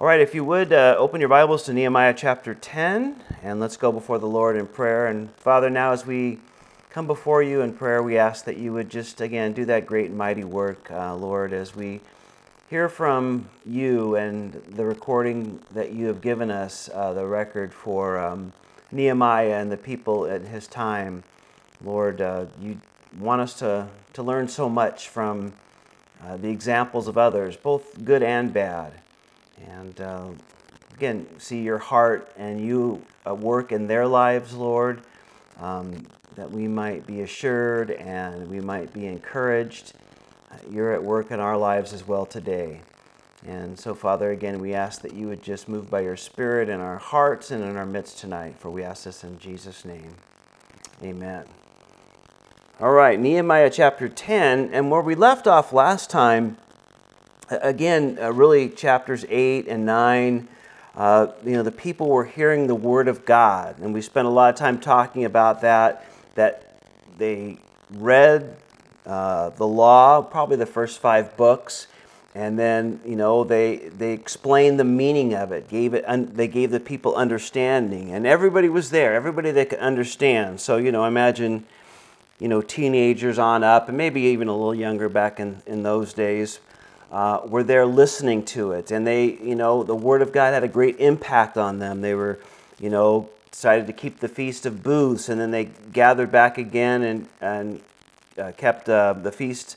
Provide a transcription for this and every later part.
All right, if you would uh, open your Bibles to Nehemiah chapter 10, and let's go before the Lord in prayer. And Father, now as we come before you in prayer, we ask that you would just again do that great and mighty work, uh, Lord, as we hear from you and the recording that you have given us, uh, the record for um, Nehemiah and the people at his time. Lord, uh, you want us to, to learn so much from uh, the examples of others, both good and bad. And uh, again, see your heart and you uh, work in their lives, Lord, um, that we might be assured and we might be encouraged. Uh, you're at work in our lives as well today. And so, Father, again, we ask that you would just move by your Spirit in our hearts and in our midst tonight, for we ask this in Jesus' name. Amen. All right, Nehemiah chapter 10, and where we left off last time, again, uh, really chapters 8 and 9, uh, you know, the people were hearing the word of God. And we spent a lot of time talking about that, that they read uh, the law, probably the first five books, and then you know they they explained the meaning of it gave it un, they gave the people understanding. And everybody was there everybody that could understand. So you know imagine you know teenagers on up and maybe even a little younger back in in those days uh, were there listening to it. And they, you know, the Word of God had a great impact on them. They were, you know, decided to keep the Feast of Booths, and then they gathered back again and, and uh, kept uh, the Feast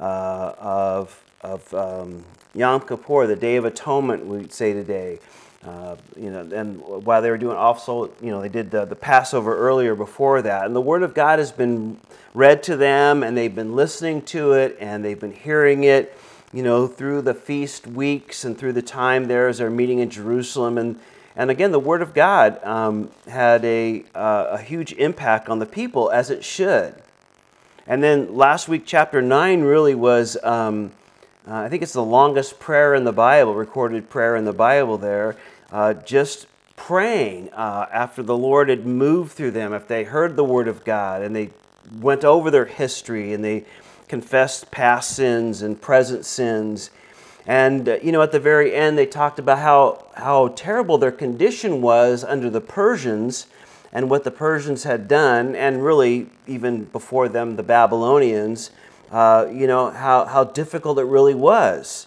uh, of, of um, Yom Kippur, the Day of Atonement, we'd say today. Uh, you know, and while they were doing also, you know, they did the, the Passover earlier before that. And the Word of God has been read to them, and they've been listening to it, and they've been hearing it you know, through the feast weeks and through the time there as they're meeting in Jerusalem. And, and again, the Word of God um, had a, uh, a huge impact on the people, as it should. And then last week, chapter 9 really was, um, uh, I think it's the longest prayer in the Bible, recorded prayer in the Bible there, uh, just praying uh, after the Lord had moved through them, if they heard the Word of God and they went over their history and they confessed past sins and present sins. And, uh, you know, at the very end, they talked about how, how terrible their condition was under the Persians and what the Persians had done, and really, even before them, the Babylonians, uh, you know, how, how difficult it really was.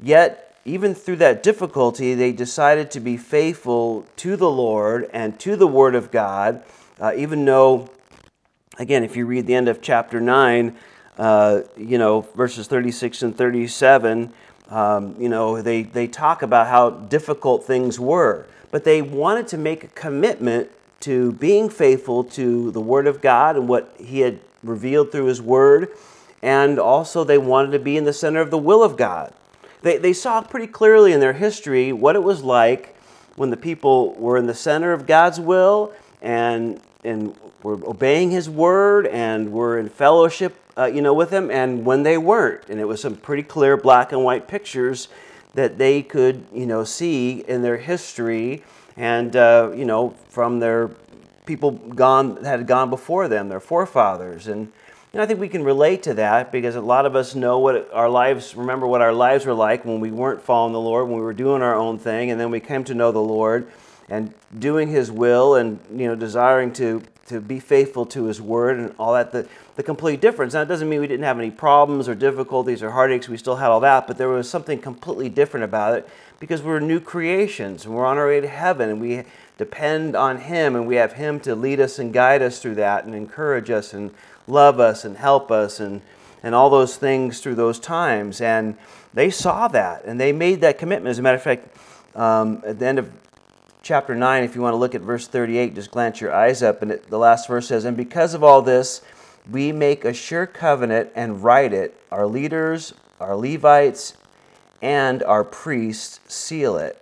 Yet, even through that difficulty, they decided to be faithful to the Lord and to the Word of God, uh, even though, again, if you read the end of chapter 9, uh, you know, verses 36 and 37, um, you know, they, they talk about how difficult things were. But they wanted to make a commitment to being faithful to the Word of God and what He had revealed through His Word. And also, they wanted to be in the center of the will of God. They, they saw pretty clearly in their history what it was like when the people were in the center of God's will and, and were obeying His Word and were in fellowship uh, you know, with them and when they weren't. And it was some pretty clear black and white pictures that they could, you know, see in their history and, uh, you know, from their people gone that had gone before them, their forefathers. And, and I think we can relate to that because a lot of us know what our lives, remember what our lives were like when we weren't following the Lord, when we were doing our own thing, and then we came to know the Lord and doing His will and, you know, desiring to, to be faithful to His word and all that. The, the complete difference. Now, it doesn't mean we didn't have any problems or difficulties or heartaches. We still had all that, but there was something completely different about it because we're new creations and we're on our way to heaven and we depend on Him and we have Him to lead us and guide us through that and encourage us and love us and help us and, and all those things through those times. And they saw that and they made that commitment. As a matter of fact, um, at the end of chapter 9, if you want to look at verse 38, just glance your eyes up, and it, the last verse says, And because of all this, we make a sure covenant and write it. Our leaders, our Levites, and our priests seal it.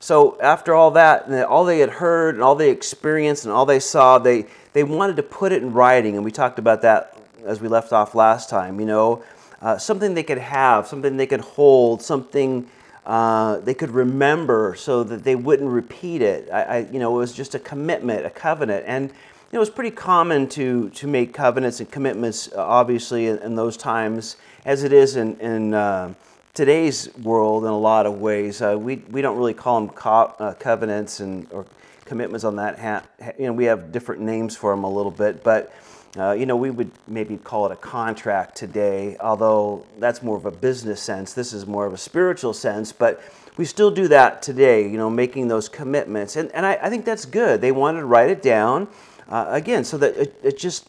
So after all that, all they had heard and all they experienced and all they saw, they, they wanted to put it in writing. And we talked about that as we left off last time. You know, uh, something they could have, something they could hold, something uh, they could remember so that they wouldn't repeat it. I, I, you know, it was just a commitment, a covenant. And it was pretty common to, to make covenants and commitments, uh, obviously, in, in, those times, as it is in, in, uh, today's world in a lot of ways. Uh, we, we don't really call them co- covenants and or commitments on that. Ha- you know, we have different names for them a little bit, but uh, you know, we would maybe call it a contract today, although that's more of a business sense. This is more of a spiritual sense, but we still do that today, you know, making those commitments. And, and I, I think that's good. They wanted to write it down, uh, again, so that it, it just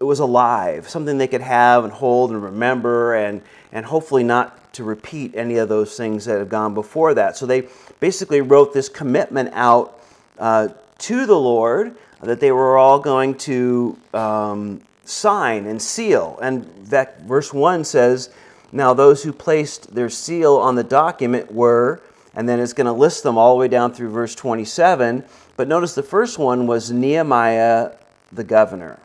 it was alive, something they could have and hold and remember, and, and hopefully not to repeat any of those things that have gone before that. So they basically wrote this commitment out uh, to the Lord that they were all going to um, sign and seal. And that verse 1 says, Now those who placed their seal on the document were, and then it's going to list them all the way down through verse 27. But notice the first one was Nehemiah the governor.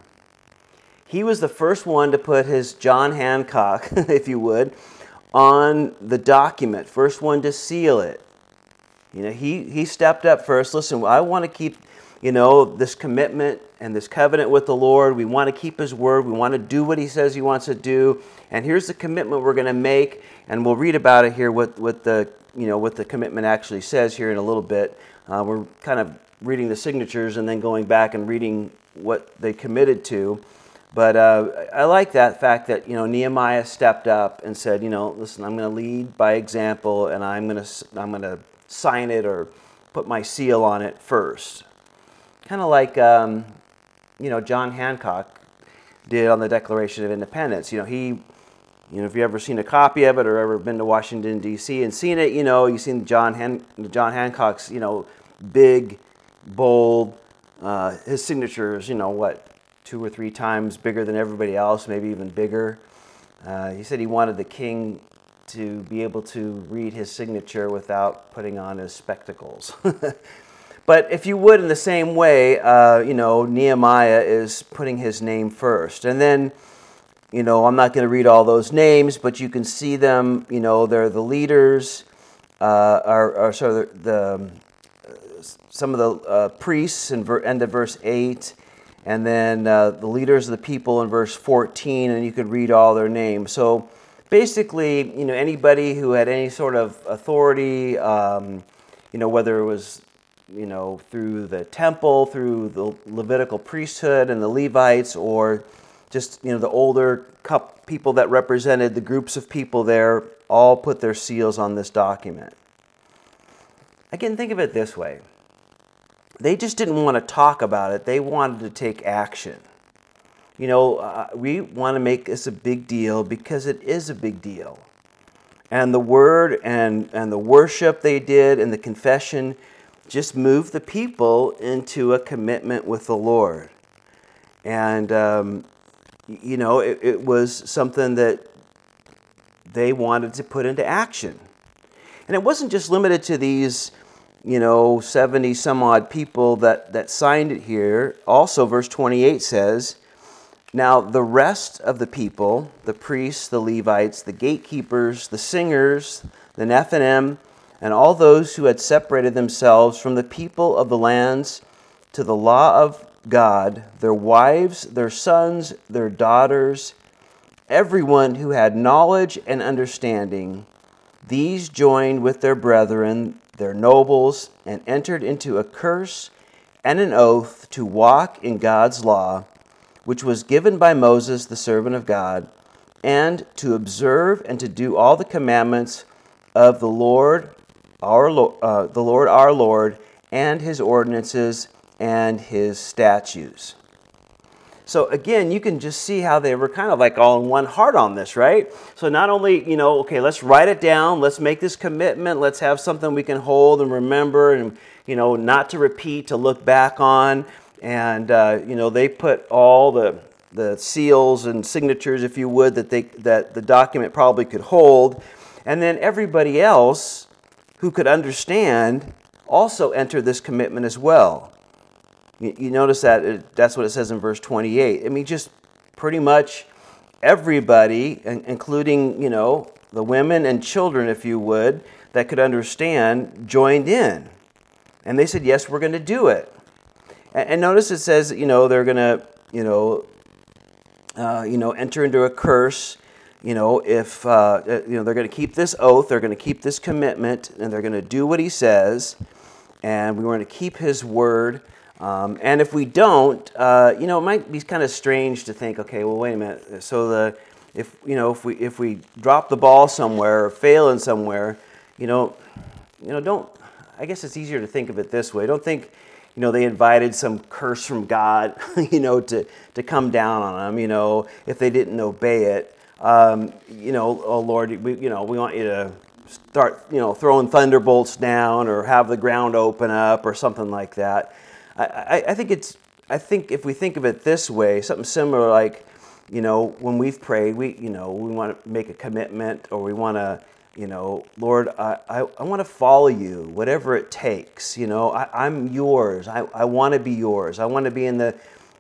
He was the first one to put his John Hancock, if you would, on the document, first one to seal it. You know, he, he stepped up first. Listen, I want to keep you know, this commitment and this covenant with the Lord. We want to keep His word. We want to do what He says He wants to do. And here's the commitment we're going to make. And we'll read about it here. What, what the you know what the commitment actually says here in a little bit. Uh, we're kind of reading the signatures and then going back and reading what they committed to. But uh, I like that fact that you know Nehemiah stepped up and said, you know, listen, I'm going to lead by example, and I'm going to I'm going to sign it or put my seal on it first kind of like um, you know John Hancock did on the Declaration of Independence. You know, he, you know, if you ever seen a copy of it or ever been to Washington D.C. and seen it, you know, you've seen John Han- John Hancock's, you know, big, bold, uh, his signatures, you know, what two or three times bigger than everybody else, maybe even bigger. Uh, he said he wanted the king to be able to read his signature without putting on his spectacles. But if you would, in the same way, uh, you know, Nehemiah is putting his name first. And then, you know, I'm not going to read all those names, but you can see them. You know, they're the leaders, uh, are, are sort of the, some of the uh, priests in ver- end of verse 8, and then uh, the leaders of the people in verse 14, and you could read all their names. So basically, you know, anybody who had any sort of authority, um, you know, whether it was you know, through the temple, through the Levitical priesthood and the Levites, or just, you know, the older people that represented the groups of people there all put their seals on this document. Again, think of it this way they just didn't want to talk about it, they wanted to take action. You know, uh, we want to make this a big deal because it is a big deal. And the word and, and the worship they did and the confession just move the people into a commitment with the Lord. And, um, you know, it, it was something that they wanted to put into action. And it wasn't just limited to these, you know, 70 some odd people that, that signed it here. Also, verse 28 says, Now the rest of the people, the priests, the Levites, the gatekeepers, the singers, the Nethinim, and all those who had separated themselves from the people of the lands to the law of God, their wives, their sons, their daughters, everyone who had knowledge and understanding, these joined with their brethren, their nobles, and entered into a curse and an oath to walk in God's law, which was given by Moses, the servant of God, and to observe and to do all the commandments of the Lord our uh, the Lord our Lord and his ordinances and his statutes. So again, you can just see how they were kind of like all in one heart on this, right? So not only, you know, okay, let's write it down, let's make this commitment, let's have something we can hold and remember and, you know, not to repeat, to look back on. And, uh, you know, they put all the, the seals and signatures, if you would, that, they, that the document probably could hold. And then everybody else who could understand also enter this commitment as well. You, notice that it, that's what it says in verse 28. I mean, just pretty much everybody, including, you know, the women and children, if you would, that could understand, joined in. And they said, yes, we're going to do it. And, and notice it says, you know, they're going to, you know, uh, you know, enter into a curse you know, if uh, uh you know they're going to keep this oath, they're going to keep this commitment, and they're going to do what he says, and we want to keep his word. Um, and if we don't, uh, you know, it might be kind of strange to think, okay, well, wait a minute. So the if you know if we if we drop the ball somewhere or fail in somewhere, you know, you know, don't. I guess it's easier to think of it this way. Don't think, you know, they invited some curse from God, you know, to to come down on them. You know, if they didn't obey it um, you know, oh Lord, we, you know, we want you to start, you know, throwing thunderbolts down or have the ground open up or something like that. I, I, I think it's, I think if we think of it this way, something similar like, you know, when we've prayed, we, you know, we want to make a commitment or we want to, you know, Lord, I, I, I want to follow you, whatever it takes. You know, I, I'm yours. I, I want to be yours. I want to be in the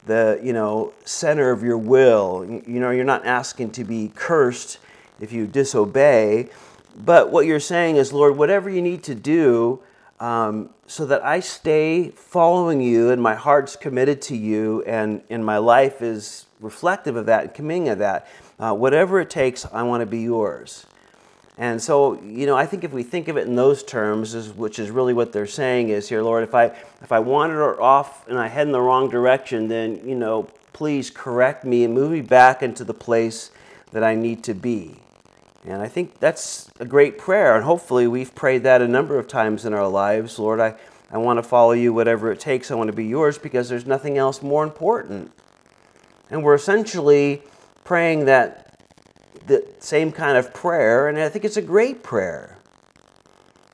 the you know center of your will. You know, you're not asking to be cursed if you disobey, but what you're saying is, Lord, whatever you need to do. Um, so that I stay following you and my heart's committed to you and, and my life is reflective of that and committing of that. Uh, whatever it takes, I want to be yours. And so, you know, I think if we think of it in those terms, which is really what they're saying is here, Lord, if I if I wander off and I head in the wrong direction, then you know, please correct me and move me back into the place that I need to be. And I think that's a great prayer, and hopefully we've prayed that a number of times in our lives. Lord, I, I want to follow you whatever it takes. I want to be yours because there's nothing else more important. And we're essentially praying that the same kind of prayer, and I think it's a great prayer.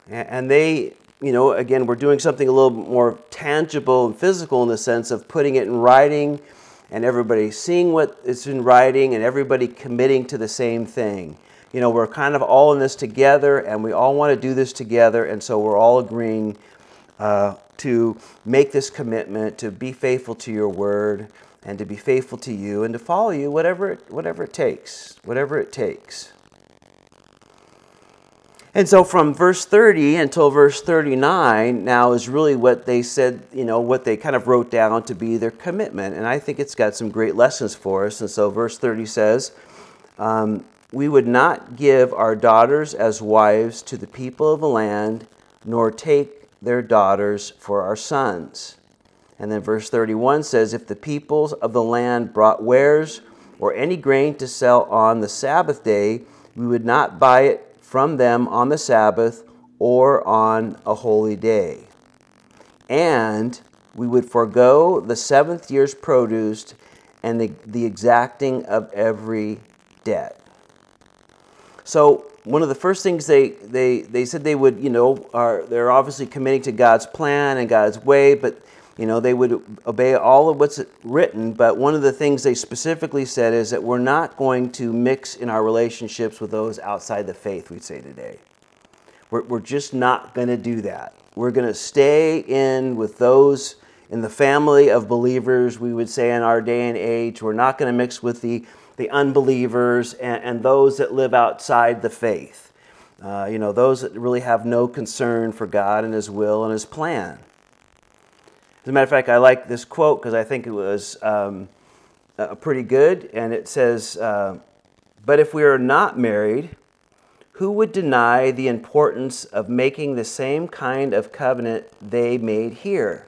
And they, you know, again, we're doing something a little more tangible and physical in the sense of putting it in writing and everybody seeing what is in writing and everybody committing to the same thing. You know, we're kind of all in this together and we all want to do this together, and so we're all agreeing uh, to make this commitment to be faithful to your word and to be faithful to you and to follow you whatever it, whatever it takes, whatever it takes. And so from verse 30 until verse 39 now is really what they said, you know, what they kind of wrote down to be their commitment. And I think it's got some great lessons for us. And so verse 30 says, um, We would not give our daughters as wives to the people of the land, nor take their daughters for our sons. And then verse 31 says, If the peoples of the land brought wares or any grain to sell on the Sabbath day, we would not buy it from them on the Sabbath or on a holy day. And we would forego the seventh year's produce and the, the exacting of every debt. So one of the first things they, they, they said they would, you know, are they're obviously committing to God's plan and God's way, but you know, they would obey all of what's written, but one of the things they specifically said is that we're not going to mix in our relationships with those outside the faith, we'd say today. We're, we're just not going to do that. We're going to stay in with those in the family of believers, we would say in our day and age. We're not going to mix with the, the unbelievers and, and those that live outside the faith. Uh, you know, those that really have no concern for God and His will and His plan. As a matter of fact, I like this quote because I think it was um, uh, pretty good. And it says, uh, But if we are not married, who would deny the importance of making the same kind of covenant they made here?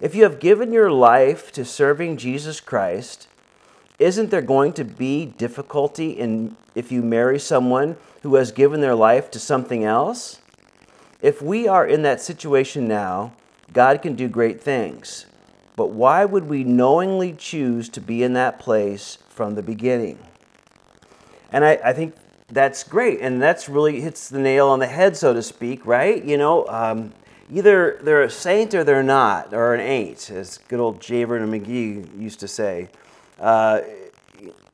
If you have given your life to serving Jesus Christ, isn't there going to be difficulty in if you marry someone who has given their life to something else? If we are in that situation now, God can do great things. But why would we knowingly choose to be in that place from the beginning? And I, I think that's great. And that's really hits the nail on the head, so to speak, right? You know, um, either they're a saint or they're not, or an ain't, as good old J. Vernon McGee used to say. Uh,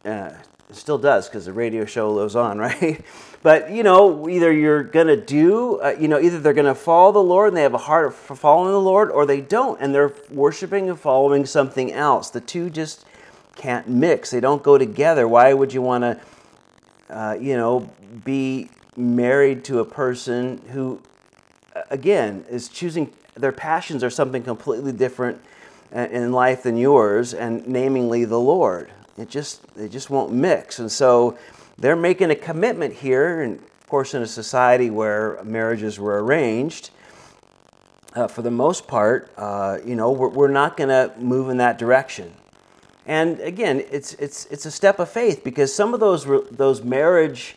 uh, still does because the radio show goes on, right? But you know, either you're gonna do, uh, you know, either they're gonna follow the Lord and they have a heart for following the Lord, or they don't and they're worshiping and following something else. The two just can't mix. They don't go together. Why would you want to, uh, you know, be married to a person who, again, is choosing their passions are something completely different uh, in life than yours, and namingly the Lord. It just they just won't mix, and so they're making a commitment here, and of course, in a society where marriages were arranged, uh, for the most part, uh, you know, we're, we're not going to move in that direction. And again, it's, it's, it's a step of faith because some of those, those marriage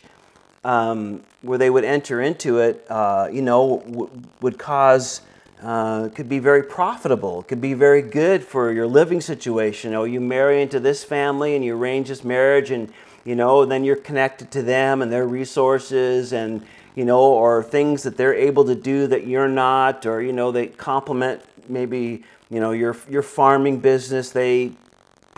um, where they would enter into it, uh, you know, w- would cause, uh, could be very profitable, could be very good for your living situation. Know, you marry into this family and you arrange this marriage and, you know, then you're connected to them and their resources and, you know, or things that they're able to do that you're not, or, you know, they complement maybe, you know, your, your farming business. They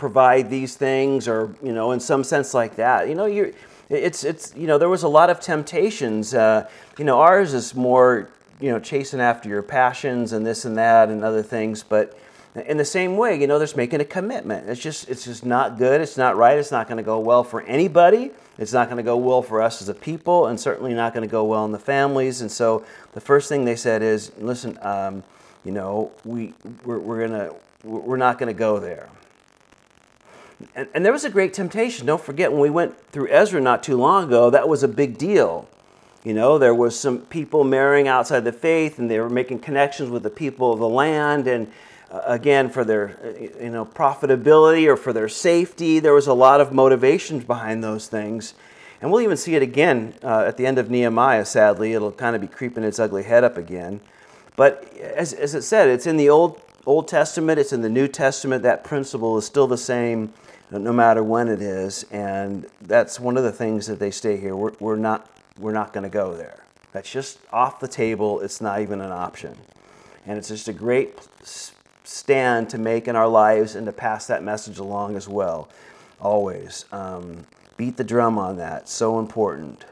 provide these things or you know in some sense like that you know you it's it's you know there was a lot of temptations uh, you know ours is more you know chasing after your passions and this and that and other things but in the same way you know there's making a commitment. It's just it's just not good. It's not right. It's not going to go well for anybody. It's not going to go well for us as a people and certainly not going to go well in the families. And so the first thing they said is listen um, you know we we're, we're to we're not going to go there. And, and there was a great temptation. Don't forget, when we went through Ezra not too long ago, that was a big deal. You know, there was some people marrying outside the faith, and they were making connections with the people of the land, and uh, again, for their you know profitability or for their safety. There was a lot of motivations behind those things, and we'll even see it again uh, at the end of Nehemiah. Sadly, it'll kind of be creeping its ugly head up again. But as, as it said, it's in the Old Old Testament, it's in the New Testament. That principle is still the same no matter when it is. And that's one of the things that they stay here. We're, we're not, we're not going to go there. That's just off the table. It's not even an option. And it's just a great stand to make in our lives and to pass that message along as well. Always. Um, beat the drum on that. So important.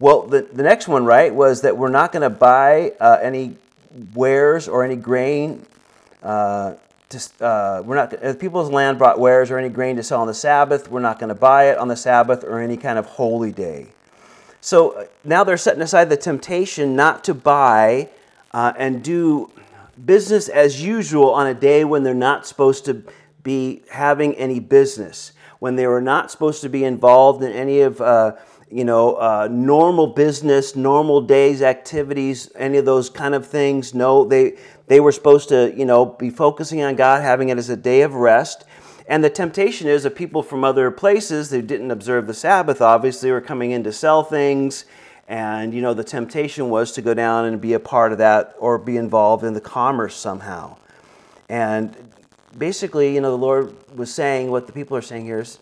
Well, the, the next one, right, was that we're not going to buy uh, any wares or any grain uh, uh, we're not if people's land brought wares or any grain to sell on the Sabbath, we're not going to buy it on the Sabbath or any kind of holy day. So uh, now they're setting aside the temptation not to buy uh, and do business as usual on a day when they're not supposed to be having any business, when they were not supposed to be involved in any of uh, you know uh, normal business, normal days activities, any of those kind of things. No, they they were supposed to, you know, be focusing on God, having it as a day of rest. And the temptation is that people from other places who didn't observe the Sabbath obviously were coming in to sell things. And, you know, the temptation was to go down and be a part of that or be involved in the commerce somehow. And basically, you know, the Lord was saying what the people are saying here is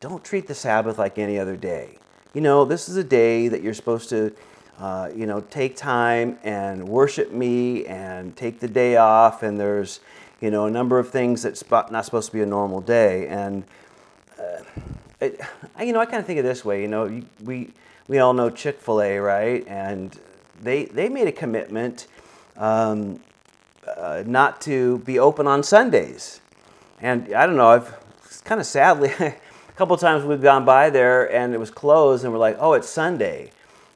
don't treat the Sabbath like any other day. You know, this is a day that you're supposed to uh, you know, take time and worship me and take the day off. And there's, you know, a number of things that's not supposed to be a normal day. And, uh, it, I, you know, I kind of think of this way. You know, we we all know Chick Fil A, right? And they they made a commitment um, uh, not to be open on Sundays. And I don't know. I've kind of sadly. a couple times we've gone by there and it was closed, and we're like, "Oh, it's Sunday,"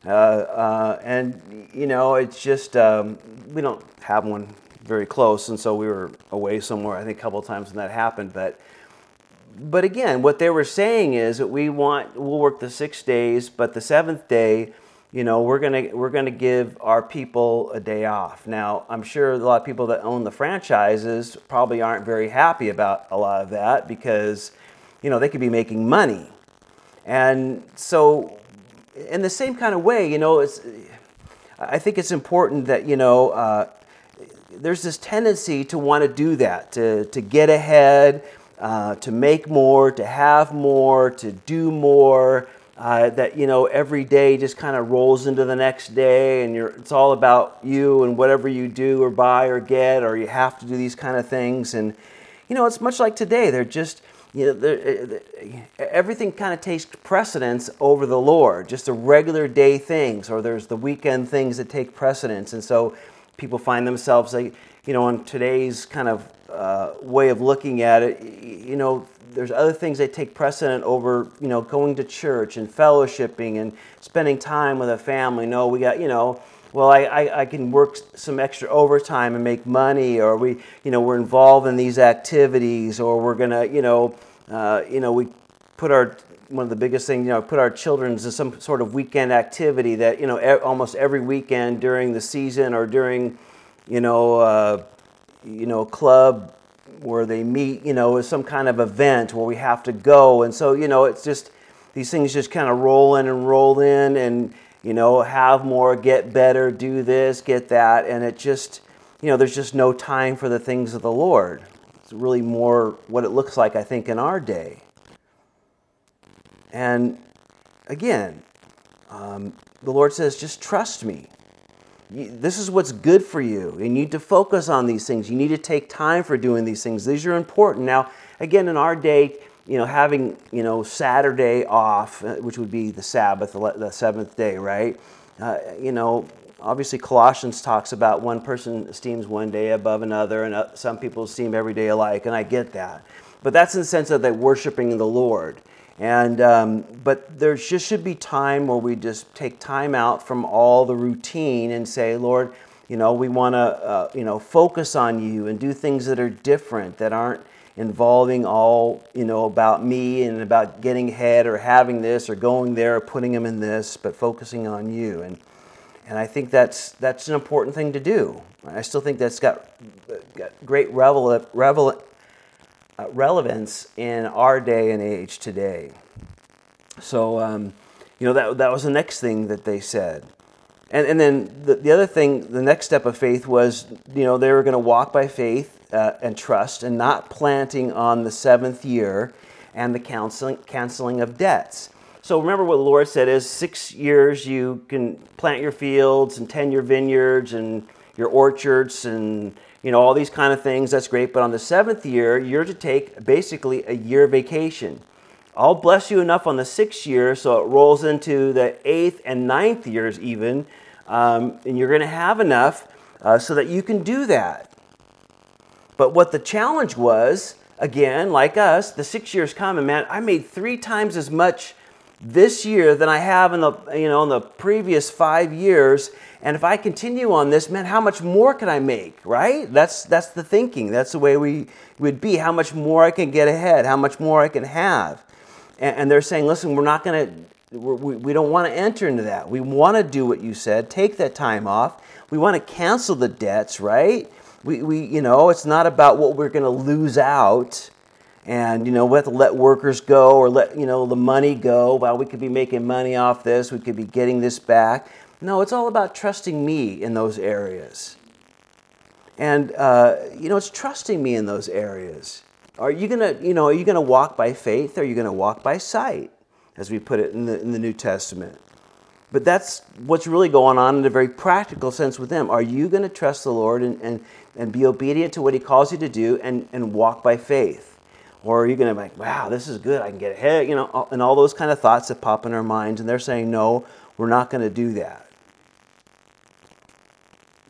Uh, uh, and you know, it's just um, we don't have one very close, and so we were away somewhere. I think a couple of times when that happened, but but again, what they were saying is that we want we'll work the six days, but the seventh day, you know, we're gonna we're gonna give our people a day off. Now, I'm sure a lot of people that own the franchises probably aren't very happy about a lot of that because, you know, they could be making money, and so in the same kind of way, you know, it's, I think it's important that, you know, uh, there's this tendency to want to do that, to, to get ahead, uh, to make more, to have more, to do more. Uh, that you know every day just kind of rolls into the next day, and it's all about you and whatever you do or buy or get, or you have to do these kind of things. And you know, it's much like today. They're just you know, uh, everything kind of takes precedence over the Lord, just the regular day things, or there's the weekend things that take precedence. And so people find themselves, you know, in today's kind of uh, way of looking at it, you know, there's other things that take precedent over, you know, going to church and fellowshipping and spending time with a family. No, we got, you know, well, I, I, I, can work some extra overtime and make money, or we, you know, we're involved in these activities, or we're gonna, you know, uh, you know, we put our one of the biggest things, you know, put our children in some sort of weekend activity that, you know, e- almost every weekend during the season or during, you know, uh, you know, club where they meet, you know, is some kind of event where we have to go. And so, you know, it's just these things just kind of roll in and roll in and, you know, have more, get better, do this, get that. And it just, you know, there's just no time for the things of the Lord. It's really more what it looks like, I think, in our day. And again, um, the Lord says, just trust me. This is what's good for you. You need to focus on these things. You need to take time for doing these things. These are important. Now, again, in our day, you know, having, you know, Saturday off, uh, which would be the Sabbath, the seventh day, right? Uh, you know, obviously Colossians talks about one person esteems one day above another, and uh, some people esteem every day alike, and I get that. But that's in the sense of they're worshiping the Lord. And um, but there just should be time where we just take time out from all the routine and say, Lord, you know, we want to uh, you know focus on you and do things that are different that aren't involving all you know about me and about getting ahead or having this or going there or putting them in this, but focusing on you. And and I think that's that's an important thing to do. I still think that's got, got great revel, revel, uh, relevance in our day and age today. So, um, you know, that, that was the next thing that they said. And, and then the, the other thing, the next step of faith was, you know, they were going to walk by faith uh, and trust and not planting on the seventh year and the canceling, canceling of debts. So remember what the Lord said is six years you can plant your fields and tend your vineyards and your orchards and you know, all these kind of things. That's great. But on the seventh year, you're to take basically a year vacation. I'll bless you enough on the sixth year so it rolls into the eighth and ninth years, even. Um, and you're going to have enough uh, so that you can do that. But what the challenge was, again, like us, the six years come, and man, I made three times as much this year than I have in the you know in the previous five years. And if I continue on this, man, how much more can I make? Right? That's that's the thinking. That's the way we would be. How much more I can get ahead? How much more I can have? And, and they're saying, listen, we're not going to. We, we don't want to enter into that. We want to do what you said. Take that time off. We want to cancel the debts, right? We, we you know, it's not about what we're going to lose out and you know we have to let workers go or let you know the money go well we could be making money off this we could be getting this back. No it's all about trusting me in those areas. And uh, you know it's trusting me in those areas. Are you gonna you know are you gonna walk by faith or are you gonna walk by sight as we put it in the, in the new testament? But that's what's really going on in a very practical sense with them. Are you going to trust the lord and, and, and be obedient to what he calls you to do and, and walk by faith or are you going to be like, wow, this is good, I can get ahead, you know, and all those kind of thoughts that pop in our minds. And they're saying, no, we're not going to do that.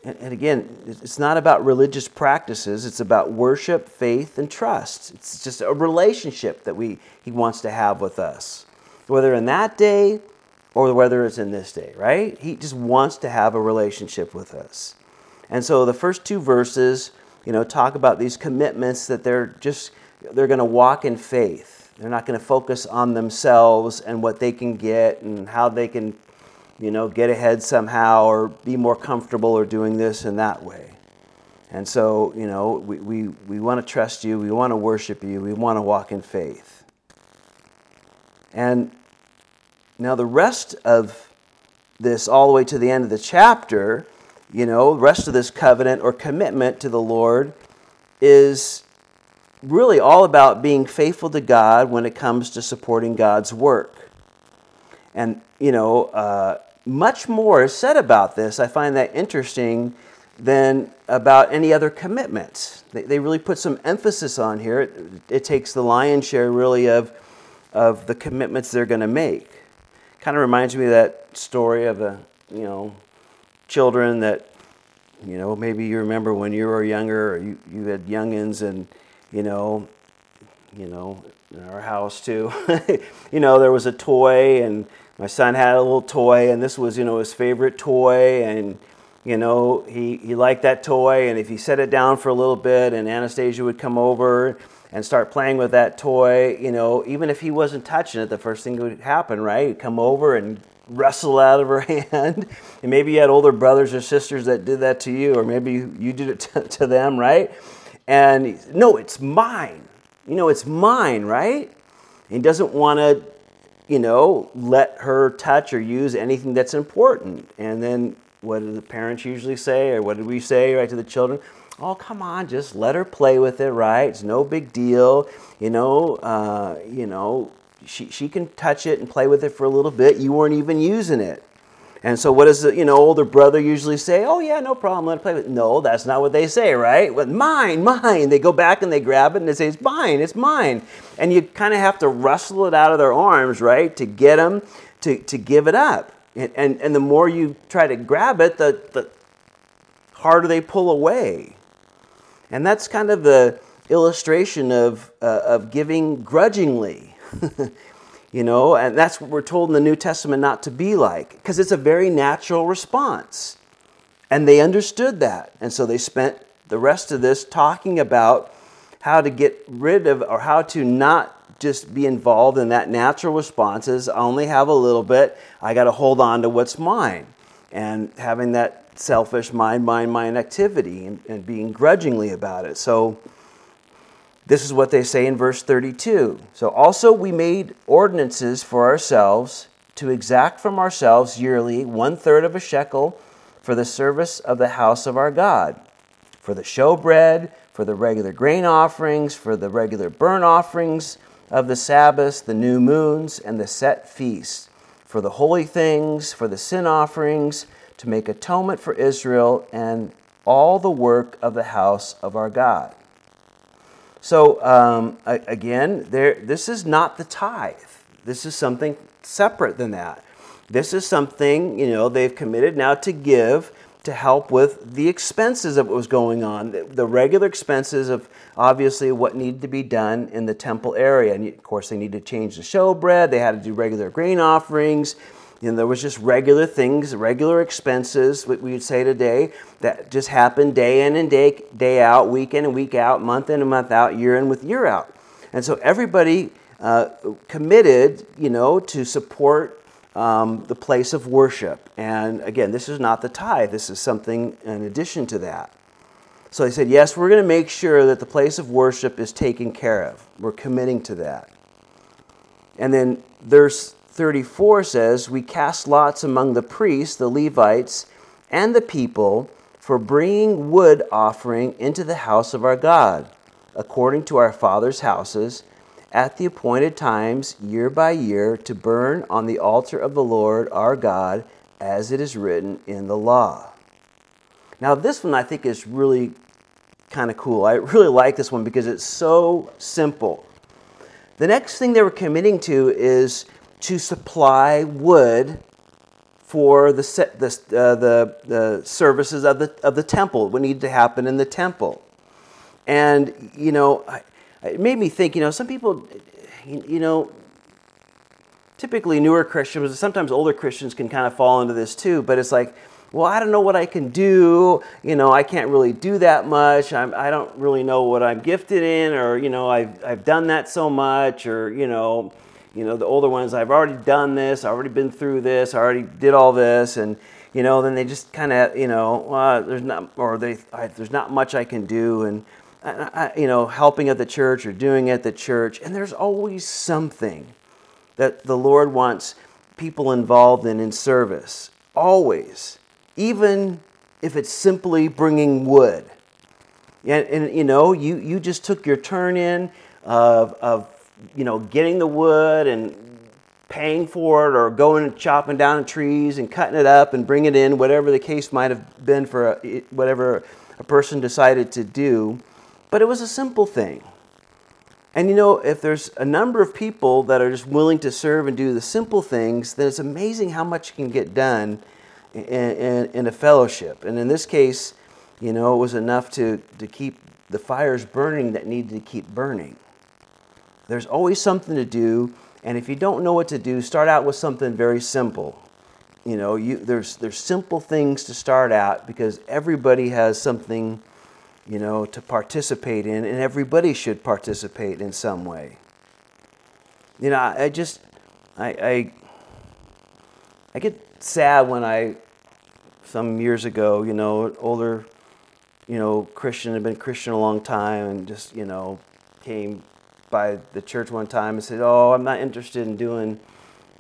And, and again, it's not about religious practices, it's about worship, faith, and trust. It's just a relationship that we, He wants to have with us, whether in that day or whether it's in this day, right? He just wants to have a relationship with us. And so the first two verses, you know, talk about these commitments that they're just they're going to walk in faith. They're not going to focus on themselves and what they can get and how they can, you know, get ahead somehow or be more comfortable or doing this and that way. And so, you know, we, we, we want to trust you, we want to worship you, we want to walk in faith. And now the rest of this, all the way to the end of the chapter, you know, rest of this covenant or commitment to the Lord is really all about being faithful to God when it comes to supporting God's work. And, you know, uh, much more is said about this. I find that interesting than about any other commitments. They, they really put some emphasis on here. It, it takes the lion's share, really, of, of the commitments they're going to make. Kind of reminds me of that story of the, you know, children that, you know, maybe you remember when you were younger or you, you had youngins and you know, you know, in our house too. you know, there was a toy, and my son had a little toy, and this was, you know, his favorite toy, and you know, he, he liked that toy, and if he set it down for a little bit, and Anastasia would come over, and start playing with that toy, you know, even if he wasn't touching it, the first thing that would happen, right? He'd come over and wrestle out of her hand. And maybe you had older brothers or sisters that did that to you, or maybe you did it to, to them, right? And no, it's mine. You know, it's mine, right? He doesn't want to, you know, let her touch or use anything that's important. And then what do the parents usually say, or what did we say, right, to the children? Oh, come on, just let her play with it, right? It's no big deal. You know, uh, you know, she, she can touch it and play with it for a little bit. You weren't even using it. And so, what does the you know older brother usually say? Oh yeah, no problem. Let it play with. It. No, that's not what they say, right? Well, mine, mine. They go back and they grab it and they say it's mine, it's mine. And you kind of have to wrestle it out of their arms, right, to get them to, to give it up. And, and and the more you try to grab it, the the harder they pull away. And that's kind of the illustration of uh, of giving grudgingly. you know, and that's what we're told in the New Testament not to be like, because it's a very natural response. And they understood that. And so they spent the rest of this talking about how to get rid of or how to not just be involved in that natural responses. I only have a little bit. I got to hold on to what's mine. And having that selfish mind, mind, mind activity and, and being grudgingly about it. So, this is what they say in verse 32. So also we made ordinances for ourselves to exact from ourselves yearly one third of a shekel for the service of the house of our God, for the showbread, for the regular grain offerings, for the regular burnt offerings of the Sabbaths, the new moons, and the set feasts, for the holy things, for the sin offerings, to make atonement for Israel, and all the work of the house of our God. So um, again, there, this is not the tithe. This is something separate than that. This is something you know they've committed now to give to help with the expenses of what was going on, the, regular expenses of obviously what needed to be done in the temple area. And of course, they needed to change the showbread. They had to do regular grain offerings. You know, there was just regular things, regular expenses, what we would say today, that just happened day in and day, day out, week in and week out, month in and month out, year in with year out. And so everybody uh, committed, you know, to support um, the place of worship. And again, this is not the tithe, this is something in addition to that. So they said, yes, we're going to make sure that the place of worship is taken care of. We're committing to that. And then there's 34 says, We cast lots among the priests, the Levites, and the people for bringing wood offering into the house of our God, according to our fathers' houses, at the appointed times, year by year, to burn on the altar of the Lord our God, as it is written in the law. Now, this one I think is really kind of cool. I really like this one because it's so simple. The next thing they were committing to is to supply wood for the, the, uh, the, the services of the, of the temple, what needed to happen in the temple. And, you know, it made me think, you know, some people, you know, typically newer Christians, sometimes older Christians can kind of fall into this too, but it's like, well, I don't know what I can do. You know, I can't really do that much. I'm, I don't really know what I'm gifted in, or, you know, I've, I've done that so much, or, you know, you know, the older ones, I've already done this, I've already been through this, I already did all this, and you know, then they just kind of, you know, there's not, or they, I, there's not much I can do, and I, I, you know, helping at the church or doing at the church, and there's always something that the Lord wants people involved in in service, always, even if it's simply bringing wood. And, and you know, you, you just took your turn in of, of you know, getting the wood and paying for it or going and chopping down trees and cutting it up and bringing it in, whatever the case might have been for a, whatever a person decided to do. But it was a simple thing. And you know, if there's a number of people that are just willing to serve and do the simple things, then it's amazing how much can get done in, in, in a fellowship. And in this case, you know, it was enough to, to keep the fires burning that needed to keep burning. There's always something to do, and if you don't know what to do, start out with something very simple. You know, you, there's, there's simple things to start out because everybody has something you know, to participate in, and everybody should participate in some way. You know, I, I just, I, I, I get sad when I, some years ago, you know, older, you know, Christian had been Christian a long time, and just, you know, came by the church one time and said, "Oh, I'm not interested in doing."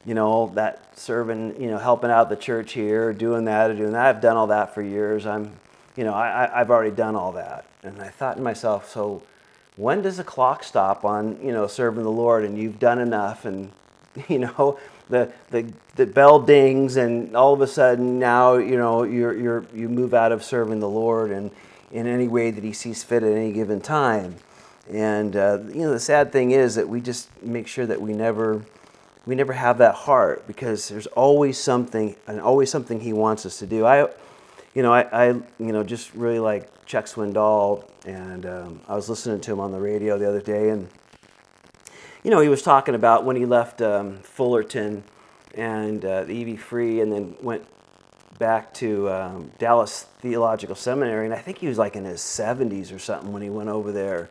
you know, that serving, you know, helping out the church here, doing that or doing that. I've done all that for years. I'm, you know, I, I've already done all that. And I thought to myself, so when does the clock stop on, you know, serving the Lord and you've done enough and, you know, the, the, the bell dings and all of a sudden now, you know, you're, you're, you move out of serving the Lord and in any way that he sees fit at any given time. And, uh, you know, the sad thing is that we just make sure that we never, we never have that heart because there's always something and always something he wants us to do. I, you know, I, I you know, just really like Chuck Swindoll, and um, I was listening to him on the radio the other day, and you know, he was talking about when he left um, Fullerton and uh, the EV Free, and then went back to um, Dallas Theological Seminary, and I think he was like in his 70s or something when he went over there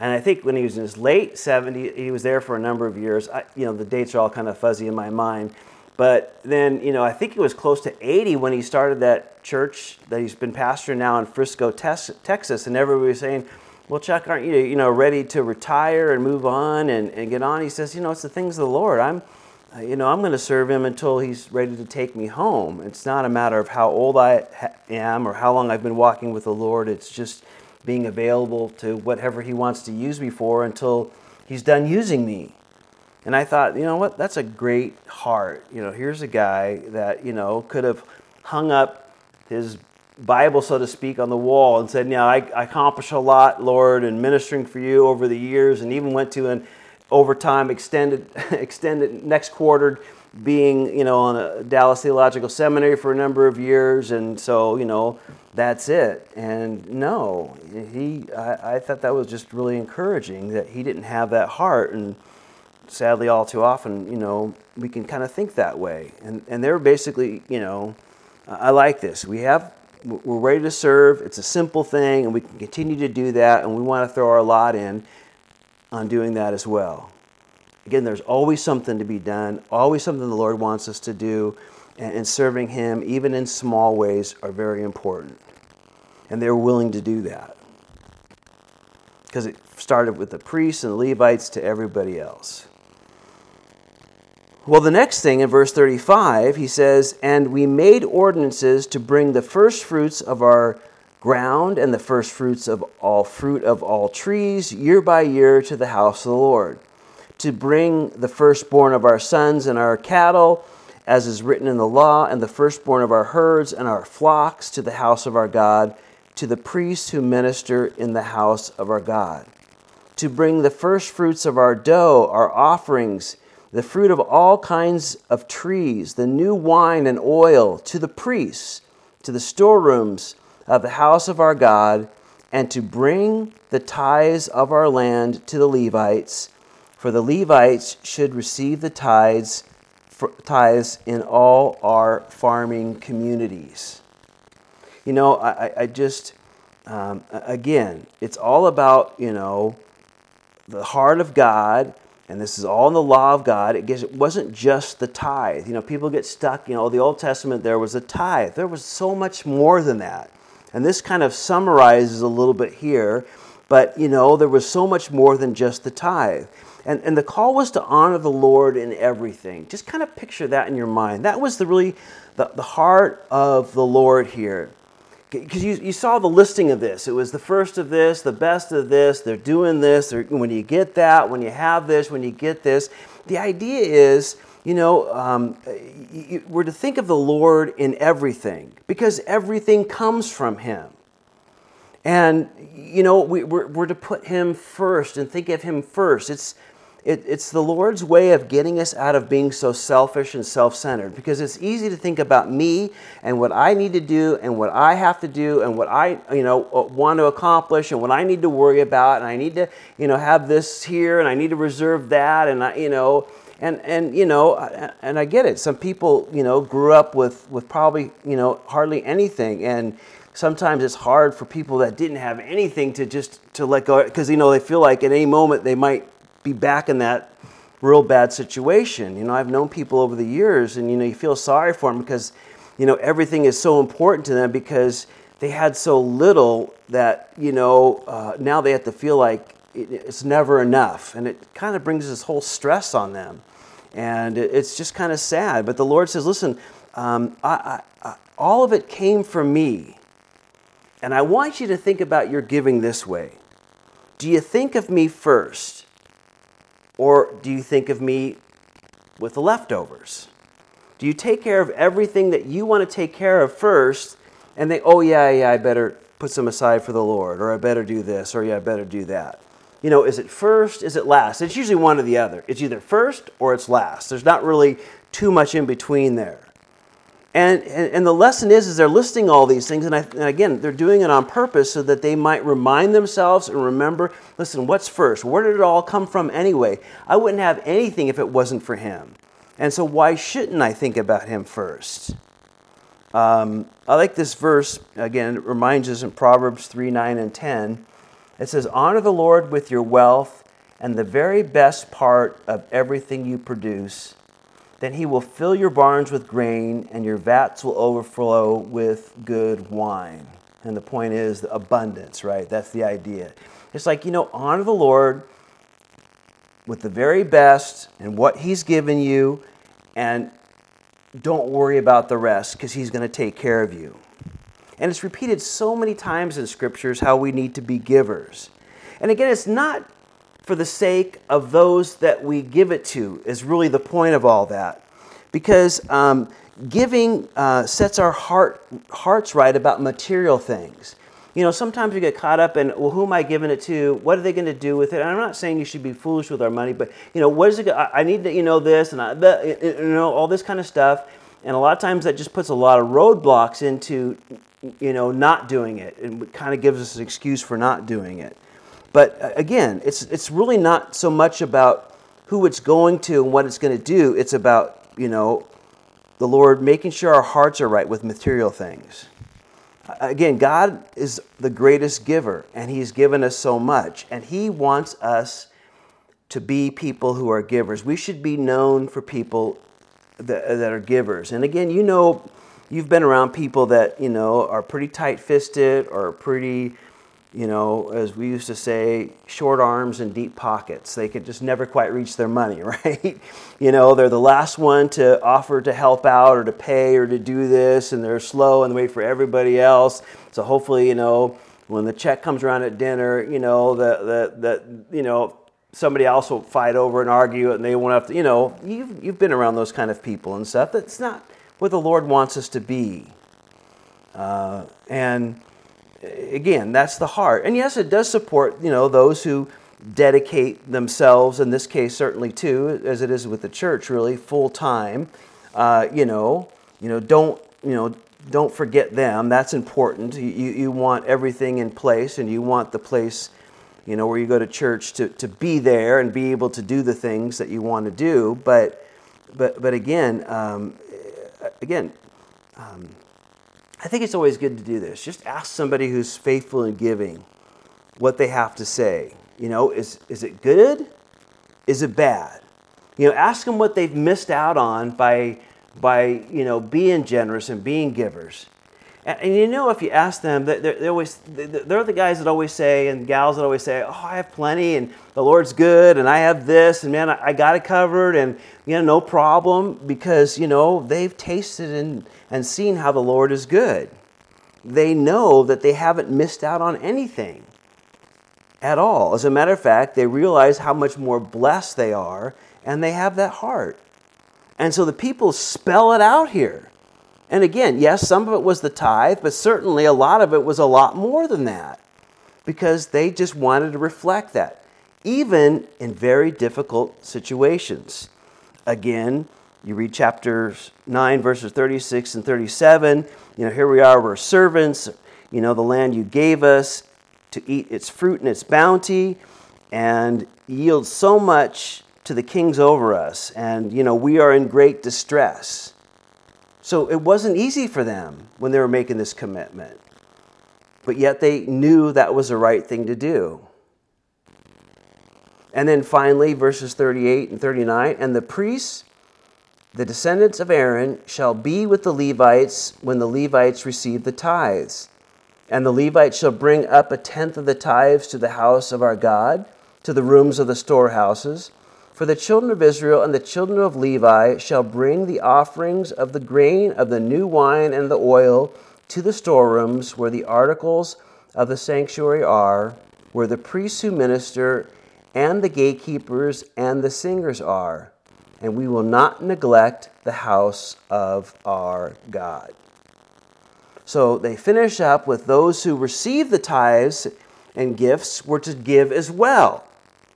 and I think when he was in his late 70s, he was there for a number of years. I, you know, the dates are all kind of fuzzy in my mind. But then, you know, I think he was close to 80 when he started that church that he's been pastoring now in Frisco, Texas. And everybody was saying, well, Chuck, aren't you, you know, ready to retire and move on and, and get on? He says, you know, it's the things of the Lord. I'm, you know, I'm going to serve him until he's ready to take me home. It's not a matter of how old I am or how long I've been walking with the Lord. It's just being available to whatever he wants to use me for until he's done using me. And I thought, you know what, that's a great heart. You know, here's a guy that, you know, could have hung up his Bible, so to speak, on the wall and said, Yeah, I, I accomplished a lot, Lord, in ministering for you over the years, and even went to an overtime extended, extended next quarter being, you know, on a Dallas Theological Seminary for a number of years. And so, you know, that's it. And no, he, I, I, thought that was just really encouraging that he didn't have that heart. And sadly, all too often, you know, we can kind of think that way. And, and they're basically, you know, I like this. We have, we're ready to serve. It's a simple thing, and we can continue to do that. And we want to throw our lot in on doing that as well. Again, there's always something to be done, always something the Lord wants us to do and serving Him, even in small ways, are very important. And they're willing to do that. Because it started with the priests and the Levites to everybody else. Well, the next thing in verse 35, he says, And we made ordinances to bring the first fruits of our ground and the first fruits of all fruit of all trees year by year to the house of the Lord, to bring the firstborn of our sons and our cattle as is written in the law, and the firstborn of our herds and our flocks to the house of our God, to the priests who minister in the house of our God. To bring the firstfruits of our dough, our offerings, the fruit of all kinds of trees, the new wine and oil, to the priests, to the storerooms of the house of our God, and to bring the tithes of our land to the Levites, for the Levites should receive the tithes tithes in all our farming communities. You know, I, I just, um, again, it's all about, you know, the heart of God, and this is all in the law of God. It, it wasn't just the tithe. You know, people get stuck, you know, the Old Testament, there was a tithe. There was so much more than that. And this kind of summarizes a little bit here, but, you know, there was so much more than just the tithe. And, and the call was to honor the Lord in everything. Just kind of picture that in your mind. That was the really the, the heart of the Lord here. Because you, you saw the listing of this. It was the first of this, the best of this, they're doing this, they're, when you get that, when you have this, when you get this. The idea is, you know, um, we're to think of the Lord in everything because everything comes from Him. And, you know, we, we're, we're to put Him first and think of Him first. It's, it, it's the Lord's way of getting us out of being so selfish and self centered because it's easy to think about me and what I need to do and what I have to do and what I you know, uh, want to accomplish and what I need to worry about and I need to you know, have this here and I need to reserve that and I, you know, And, and you know, and I get it. Some people, you know, grew up with, with probably, you know, hardly anything. And sometimes it's hard for people that didn't have anything to just to let go because, you know, they feel like at any moment they might be back in that real bad situation. You know, I've known people over the years and, you know, you feel sorry for them because, you know, everything is so important to them because they had so little that, you know, uh, now they have to feel like it's never enough. And it kind of brings this whole stress on them. And it's just kind of sad. But the Lord says, listen, um, I, I, I, all of it came from me. And I want you to think about your giving this way. Do you think of me first? Or do you think of me with the leftovers? Do you take care of everything that you want to take care of first and they, oh, yeah, yeah, I better put some aside for the Lord, or I better do this, or yeah, I better do that? You know, is it first? Is it last? It's usually one or the other. It's either first or it's last. There's not really too much in between there. And, and, and, the lesson is, is they're listing all these things, and, I, and again, they're doing it on purpose so that they might remind themselves and remember, listen, what's first? Where did it all come from anyway? I wouldn't have anything if it wasn't for him. And so why shouldn't I think about him first? Um, I like this verse, again, it reminds us in Proverbs 3 9 and 10. It says, Honor the Lord with your wealth and the very best part of everything you produce. Then he will fill your barns with grain, and your vats will overflow with good wine. And the point is abundance, right? That's the idea. It's like, you know, honor the Lord with the very best and what he's given you, and don't worry about the rest because he's going to take care of you. And it's repeated so many times in scriptures how we need to be givers. And again, it's not for the sake of those that we give it to, is really the point of all that. Because um, giving uh, sets our heart, hearts right about material things. You know, sometimes we get caught up in, well, who am I giving it to? What are they going to do with it? And I'm not saying you should be foolish with our money, but, you know, what is it? I need to, you know, this and I, the, you know, all this kind of stuff. And a lot of times that just puts a lot of roadblocks into you know, not doing it. It kind of gives us an excuse for not doing it. But uh, again, it's, it's really not so much about who it's going to and what it's going to do. It's about, you know, the Lord making sure our hearts are right with material things. Again, God is the greatest giver, and He's given us so much, and He wants us to be people who are givers. We should be known for people that, that are givers. And again, you know, you've been around people that you know are pretty tight-fisted or pretty you know as we used to say short arms and deep pockets. They could just never quite reach their money right? You know they're the last one to offer to help out or to pay or to do this and they're slow and wait for everybody else. So hopefully you know when the check comes around at dinner you know that that that, you know somebody else will fight over and argue and they won't have to you know you've, you've been around those kind of people and stuff. That's not what the Lord wants us to be. Uh, and again, that's the heart. And yes, it does support, you know, those who dedicate themselves, in this case certainly too, as it is with the church, really, full time. Uh, you know, you know, don't, you know, don't forget them. That's important. You, you want everything in place and you want the place, you know, where you go to church to, to be there and be able to do the things that you want to do. But, but, but again, um, again, um, I think it's always good to do this. Just ask somebody who's faithful in giving what they have to say. You know, is, is it good? Is it bad? You know, ask them what they've missed out on by, by you know, being generous and being givers. And, you know, if you ask them, they're, they're, always, they're the guys that always say, and gals that always say, oh, I have plenty, and the Lord's good, and I have this, and man, I, I got it covered, and, you know, no problem, because, you know, they've tasted and, and seen how the Lord is good. They know that they haven't missed out on anything at all. As a matter of fact, they realize how much more blessed they are, and they have that heart. And so the people spell it out here. And again, yes, some of it was the tithe, but certainly a lot of it was a lot more than that because they just wanted to reflect that, even in very difficult situations. Again, you read chapters 9, verses 36 and 37. You know, here we are, we're servants. You know, the land you gave us to eat its fruit and its bounty and yield so much to the kings over us, and you know, we are in great distress. So it wasn't easy for them when they were making this commitment. But yet they knew that was the right thing to do. And then finally, verses 38 and 39 and the priests, the descendants of Aaron, shall be with the Levites when the Levites receive the tithes. And the Levites shall bring up a tenth of the tithes to the house of our God, to the rooms of the storehouses. For the children of Israel and the children of Levi shall bring the offerings of the grain, of the new wine, and the oil to the storerooms where the articles of the sanctuary are, where the priests who minister, and the gatekeepers and the singers are. And we will not neglect the house of our God. So they finish up with those who receive the tithes and gifts were to give as well.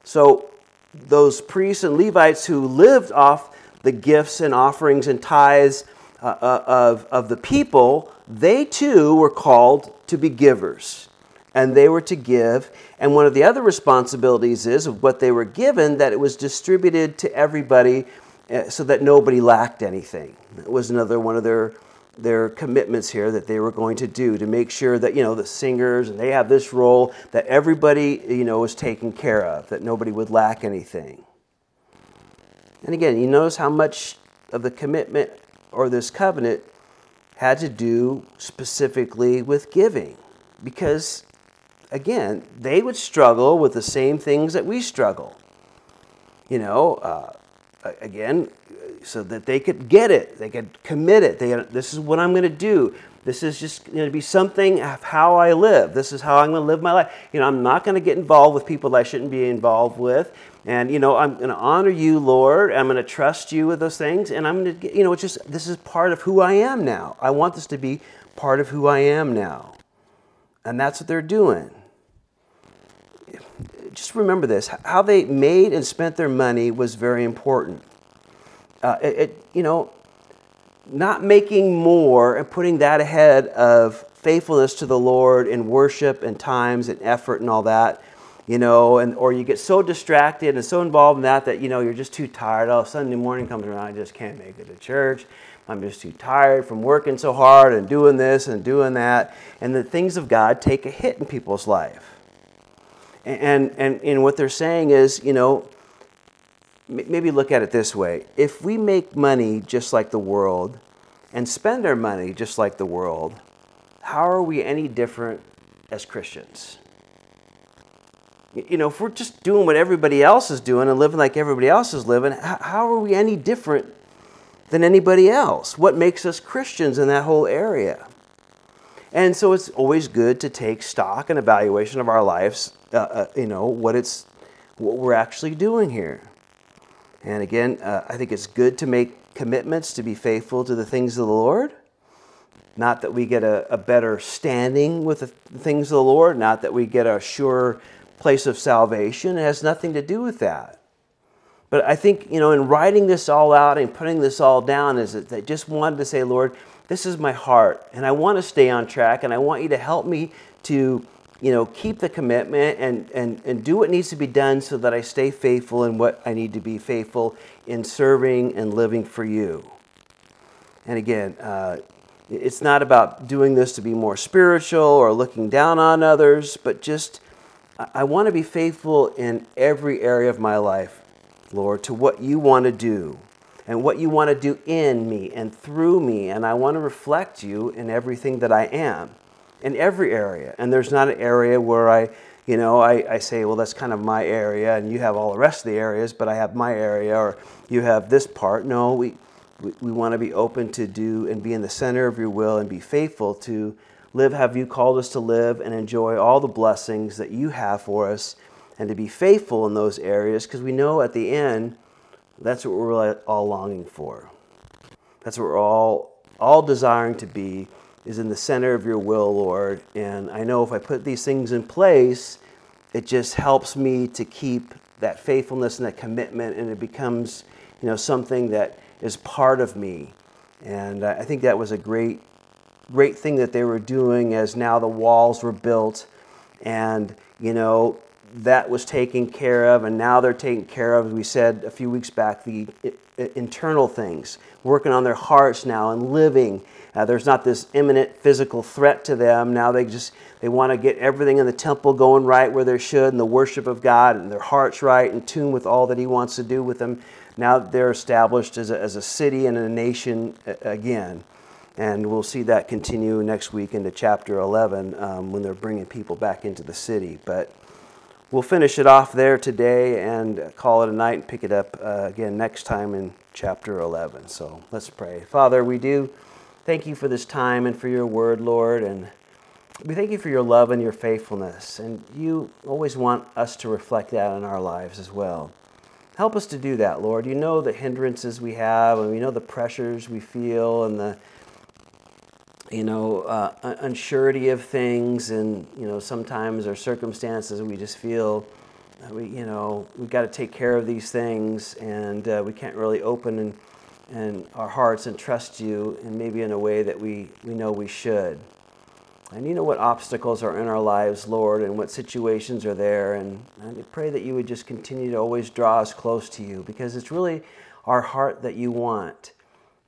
So those priests and Levites who lived off the gifts and offerings and tithes uh, uh, of, of the people, they too were called to be givers. And they were to give. And one of the other responsibilities is of what they were given that it was distributed to everybody uh, so that nobody lacked anything. It was another one of their their commitments here that they were going to do to make sure that you know the singers and they have this role that everybody you know is taken care of that nobody would lack anything. And again you notice how much of the commitment or this covenant had to do specifically with giving. Because again they would struggle with the same things that we struggle. You know uh, again so that they could get it, they could commit it. They, this is what I'm going to do. This is just going to be something of how I live. This is how I'm going to live my life. You know, I'm not going to get involved with people I shouldn't be involved with. And, you know, I'm going to honor you, Lord. I'm going to trust you with those things. And I'm going to, you know, it's just, this is part of who I am now. I want this to be part of who I am now. And that's what they're doing. Just remember this how they made and spent their money was very important uh, it, it, you know, not making more and putting that ahead of faithfulness to the Lord in worship and times and effort and all that, you know, and or you get so distracted and so involved in that that you know you're just too tired. Oh, Sunday morning comes around, I just can't make it to church. I'm just too tired from working so hard and doing this and doing that, and the things of God take a hit in people's life. And and and what they're saying is, you know, maybe look at it this way if we make money just like the world and spend our money just like the world, how are we any different as Christians? You know, if we're just doing what everybody else is doing and living like everybody else is living, how are we any different than anybody else? What makes us Christians in that whole area? And so it's always good to take stock and evaluation of our lives, uh, uh, you know, what it's what we're actually doing here. And again, uh, I think it's good to make commitments to be faithful to the things of the Lord. Not that we get a, a better standing with the things of the Lord, not that we get a sure place of salvation. It has nothing to do with that. But I think, you know, in writing this all out and putting this all down, is that I just wanted to say, Lord, this is my heart, and I want to stay on track, and I want you to help me to you know, keep the commitment and, and, and do what needs to be done so that I stay faithful in what I need to be faithful in serving and living for you. And again, uh, it's not about doing this to be more spiritual or looking down on others, but just I want to be faithful in every area of my life, Lord, to what you want to do and what you want to do in me and through me. And I want to reflect you in everything that I am in every area. And there's not an area where I, you know, I, I say, well, that's kind of my area, and you have all the rest of the areas, but I have my area, or you have this part. No, we, we, we want to be open to do and be in the center of your will and be faithful to live have you called us to live and enjoy all the blessings that you have for us and to be faithful in those areas because we know at the end that's what we're all longing for. That's what we're all all desiring to be is in the center of your will, Lord. And I know if I put these things in place, it just helps me to keep that faithfulness and that commitment, and it becomes, you know, something that is part of me. And uh, I think that was a great, great thing that they were doing as now the walls were built, and you know, that was taken care of, and now they're taken care of. As We said a few weeks back the internal things, working on their hearts now and living. Uh, there's not this imminent physical threat to them. Now they just they want to get everything in the temple going right where they should, and the worship of God, and their hearts right, in tune with all that He wants to do with them. Now they're established as a, as a city and a nation again. And we'll see that continue next week into chapter 11 um, when they're bringing people back into the city. But we'll finish it off there today and call it a night and pick it up uh, again next time in chapter 11. So let's pray. Father, we do thank you for this time and for your word, Lord. And we thank you for your love and your faithfulness. And you always want us to reflect that in our lives as well. Help us to do that, Lord. You know the hindrances we have, and we know the pressures we feel, and the you know, uh, unsurety of things, and you know, sometimes our circumstances, we just feel, we, you know, we've got to take care of these things, and uh, we can't really open and, and our hearts and trust you, and maybe in a way that we, we know we should. And you know what obstacles are in our lives, Lord, and what situations are there, and, and I pray that you would just continue to always draw us close to you, because it's really our heart that you want.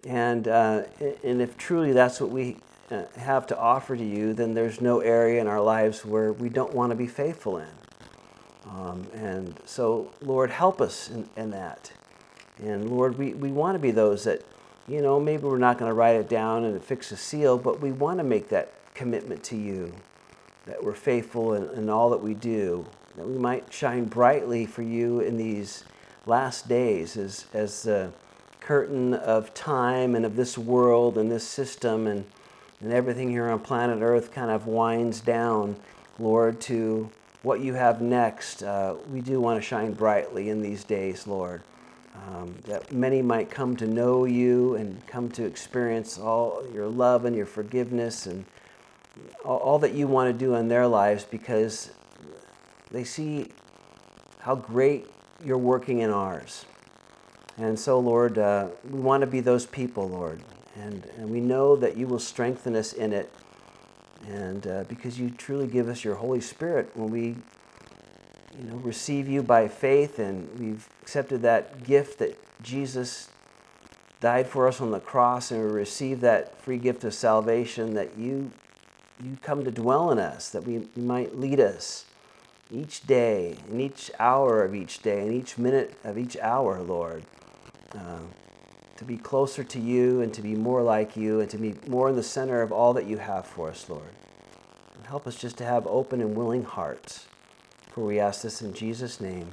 And, uh, and if truly that's what we have to offer to you, then there's no area in our lives where we don't want to be faithful in. Um, and so, Lord, help us in, in that. And Lord, we, we want to be those that, you know, maybe we're not going to write it down and fix a seal, but we want to make that commitment to you, that we're faithful in, in all that we do, that we might shine brightly for you in these last days as, as the curtain of time and of this world and this system and and everything here on planet Earth kind of winds down, Lord, to what you have next. Uh, we do want to shine brightly in these days, Lord. Um, that many might come to know you and come to experience all your love and your forgiveness and all, all that you want to do in their lives because they see how great you're working in ours. And so, Lord, uh, we want to be those people, Lord. And, and we know that you will strengthen us in it. And uh, because you truly give us your Holy Spirit when we you know, receive you by faith and we've accepted that gift that Jesus died for us on the cross and we receive that free gift of salvation that you you come to dwell in us that we you might lead us each day in each hour of each day in each minute of each hour lord uh, to be closer to you and to be more like you and to be more in the center of all that you have for us, Lord. And help us just to have open and willing hearts. For we ask this in Jesus' name.